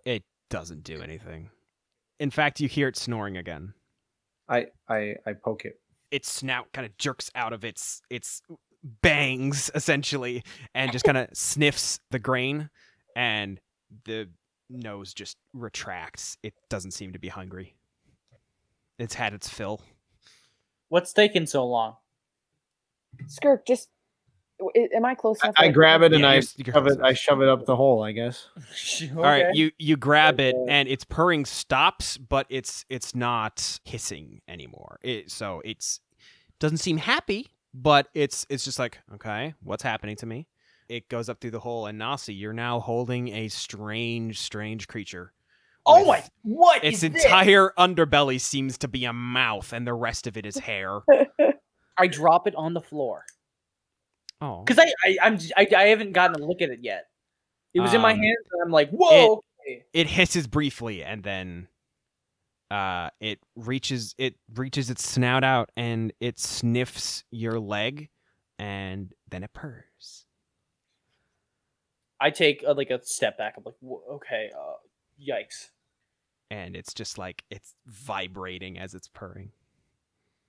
It doesn't do anything. In fact, you hear it snoring again. I I I poke it. Its snout kind of jerks out of its its bangs essentially and just kind of sniffs the grain and the nose just retracts. It doesn't seem to be hungry. It's had its fill. what's taking so long? Skirk, just am I close enough? I that- grab it and Yeah, I you're- you're shove it. I shove it up the hole. I guess. All right, you you grab it and its purring stops, but it's it's not hissing anymore. It so it's doesn't seem happy, but it's it's just like okay, what's happening to me? It goes up through the hole, and Nasi, you're now holding a strange, strange creature. Oh my! What Its is this? entire underbelly seems to be a mouth, and the rest of it is hair. I drop it on the floor Oh, because I, I I'm j- I, I haven't gotten a look at it yet. It was in my Um, hands and I'm like, whoa. okay. it hisses briefly and then uh it reaches it reaches its snout out and it sniffs your leg and then it purrs I take uh, like a step back. I'm like, okay, uh, yikes. and it's just like it's vibrating as it's purring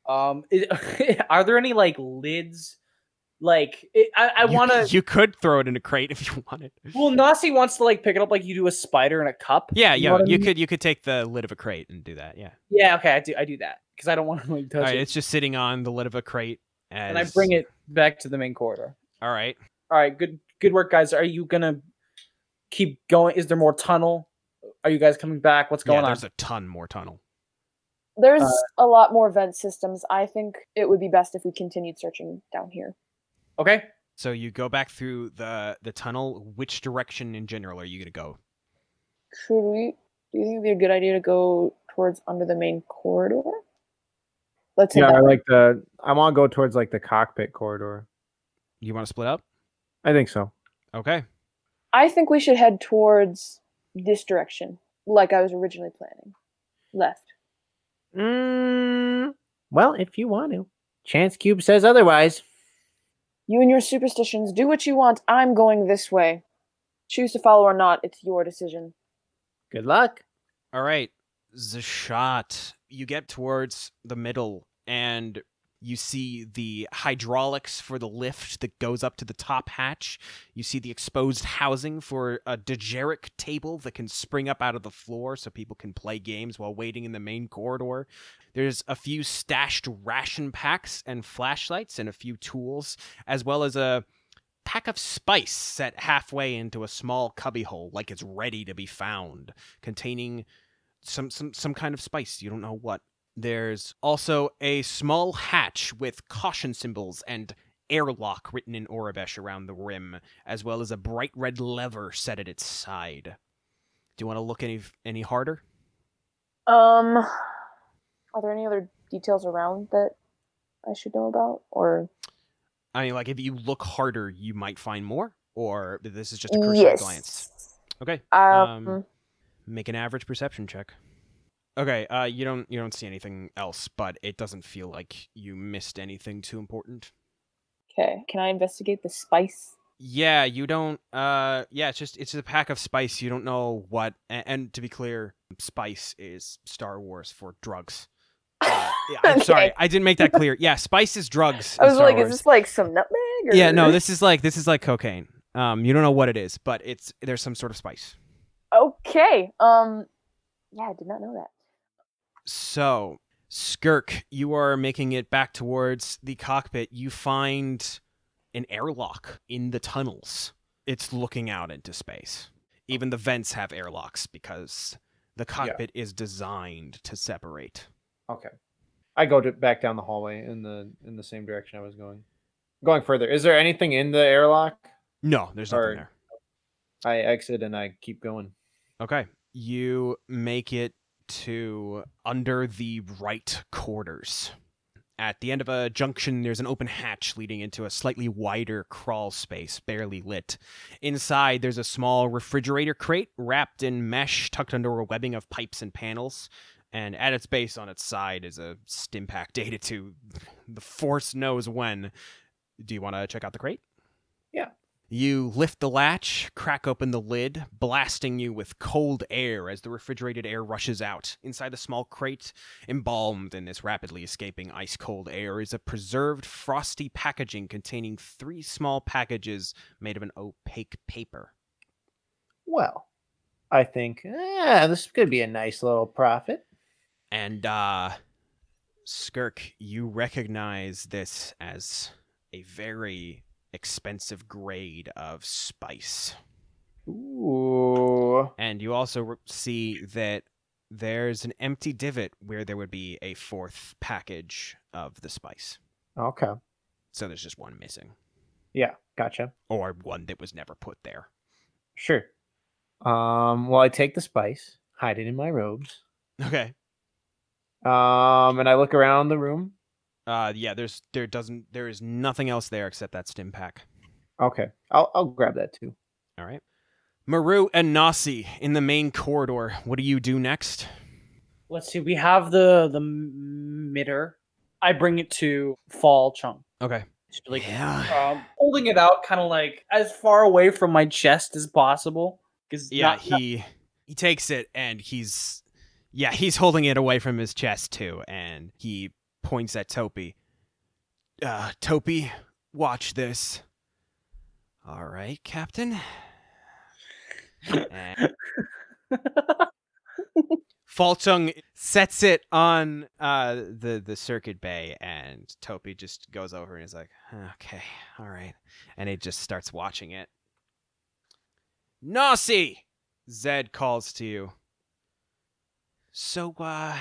Um, is, are there any like lids? Like, it, I, I want to. you could throw it in a crate if you wanted Well, Nasi wants to like pick it up like you do a spider in a cup. yeah You yeah know I you mean? could you could take the lid of a crate and do that yeah Yeah, okay, I do. I do that because I don't want to like touch all right it. it's just sitting on the lid of a crate as, and I bring it back to the main corridor. all right All right, good good work, guys. Are you gonna keep going? Is there more tunnel? Are you guys coming back? What's yeah going on? there's a ton more tunnel There's Uh, a lot more vent systems. I think it would be best if we continued searching down here. Okay. so you go back through the the tunnel which direction in general are you going to go Should we? Do you think it'd be a good idea to go towards under the main corridor? Let's head Yeah, I like the. I want to go towards like the cockpit corridor. you want to split up I think so. okay I think we should head towards this direction, like I was originally planning. Left. Mm, well, if you want to. Chance Cube says otherwise. You and your superstitions, do what you want. I'm going this way. Choose to follow or not, it's your decision. Good luck. All right, The shot. you get towards the middle and you see the hydraulics for the lift that goes up to the top hatch. You see the exposed housing for a dejarik table that can spring up out of the floor so people can play games while waiting in the main corridor. There's a few stashed ration packs and flashlights and a few tools, as well as a pack of spice set halfway into a small cubbyhole like it's ready to be found containing some some some kind of spice you don't know what there's also a small hatch with caution symbols and airlock written in Aurebesh around the rim as well as a bright red lever set at its side. Do you want to look any any harder? Um, are there any other details around that I should know about? Or? I mean like if you look harder you might find more or this is just a cursory glance? Okay Um, Um, make an average perception check okay uh you don't you don't see anything else but it doesn't feel like you missed anything too important okay. Can I investigate the spice? yeah you don't uh yeah it's just it's a pack of spice you don't know what and, and to be clear spice is star wars for drugs uh, yeah, i'm sorry i didn't make that clear yeah spice is drugs I was Star like, Wars. is this like some nutmeg? Or... yeah no this is like this is like cocaine um you don't know what it is but it's there's some sort of spice Okay. Um, yeah, I did not know that. So, Skirk, you are making it back towards the cockpit. You find an airlock in the tunnels. It's looking out into space. Even the vents have airlocks because the cockpit is designed to separate. Okay. I go to, back down the hallway in the in the same direction I was going. Going further. Is there anything in the airlock? No, there's nothing Or- there. I exit and I keep going. Okay. You make it to under the right quarters. At the end of a junction, there's an open hatch leading into a slightly wider crawl space, barely lit. Inside, there's a small refrigerator crate wrapped in mesh, tucked under a webbing of pipes and panels. And at its base on its side is a stimpack dated to the force knows when. Do you want to check out the crate? Yeah. You lift the latch, crack open the lid, blasting you with cold air as the refrigerated air rushes out. Inside the small crate, embalmed in this rapidly escaping ice cold air, is a preserved frosty packaging containing three small packages made of an opaque paper. Well, I think yeah, this could be a nice little profit. And, uh, Skirk, you recognize this as a very expensive grade of spice. Ooh. And you also see that there's an empty divot where there would be a fourth package of the spice. Okay. So there's just one missing, Yeah, gotcha. or one that was never put there. Sure. Um, well, I take the spice, hide it in my robes. Okay. Um, and I look around the room. Uh, yeah. There's there doesn't there is nothing else there except that stim pack. Okay, I'll I'll grab that too. All right. Maru and Nasi in the main corridor. What do you do next? Let's see. We have the the mitter. I bring it to Falchung. Okay. Just like Yeah. um, holding it out, kind of like as far away from my chest as possible. Because Yeah, he he takes it and he's yeah, he's holding it away from his chest too, and he points at Topi. Uh Topi, watch this. All right, Captain. And Falchung sets it on uh the the circuit bay and Topi just goes over and is like, "Okay, all right." And he just starts watching it. Nasi! Zed calls to you. So, uh.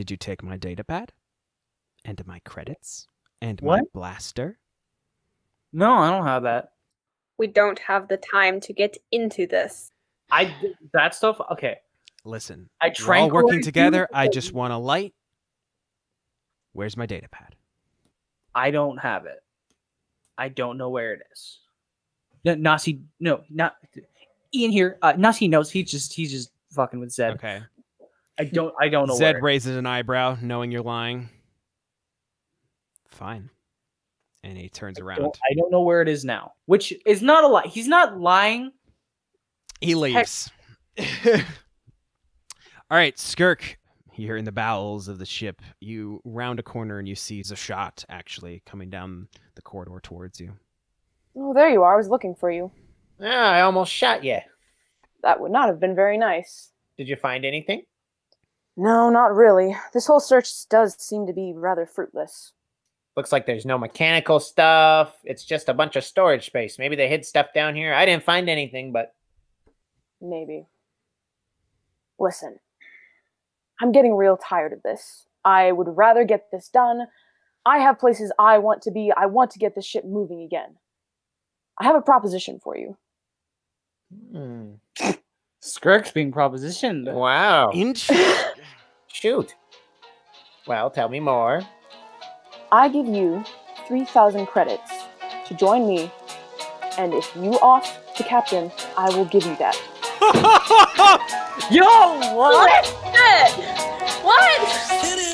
Did you take my datapad? And my credits? And my blaster? no, I don't have that. We don't have the time to get into this. I that stuff. Okay, Listen, I we're all working together. I just want a light. Where's my datapad? I don't have it. I don't know where it is. No, Nasi, no, not Ian here. Uh, Nasi knows. He just he's just fucking with Zed. Okay. I don't. I don't know. Zed where. raises an eyebrow, knowing you're lying. Fine. And he turns I around. don't, I don't know where it is now. Which is not a lie. He's not lying. He leaves. All right, Skirk. You're in the bowels of the ship. You round a corner and you see Zashat actually coming down the corridor towards you. Oh, there you are. I was looking for you. Yeah, I almost shot you. That would not have been very nice. Did you find anything? No, not really. This whole search does seem to be rather fruitless. Looks like there's no mechanical stuff. It's just a bunch of storage space. Maybe they hid stuff down here. I didn't find anything, but Maybe. Listen, I'm getting real tired of this. I would rather get this done. I have places I want to be. I want to get this ship moving again. I have a proposition for you. Hmm. Skirk's being propositioned. wow. Inch. Shoot. Well, tell me more. I give you 3,000 credits to join me, and if you off the captain, I will give you that. Yo, what? What? What?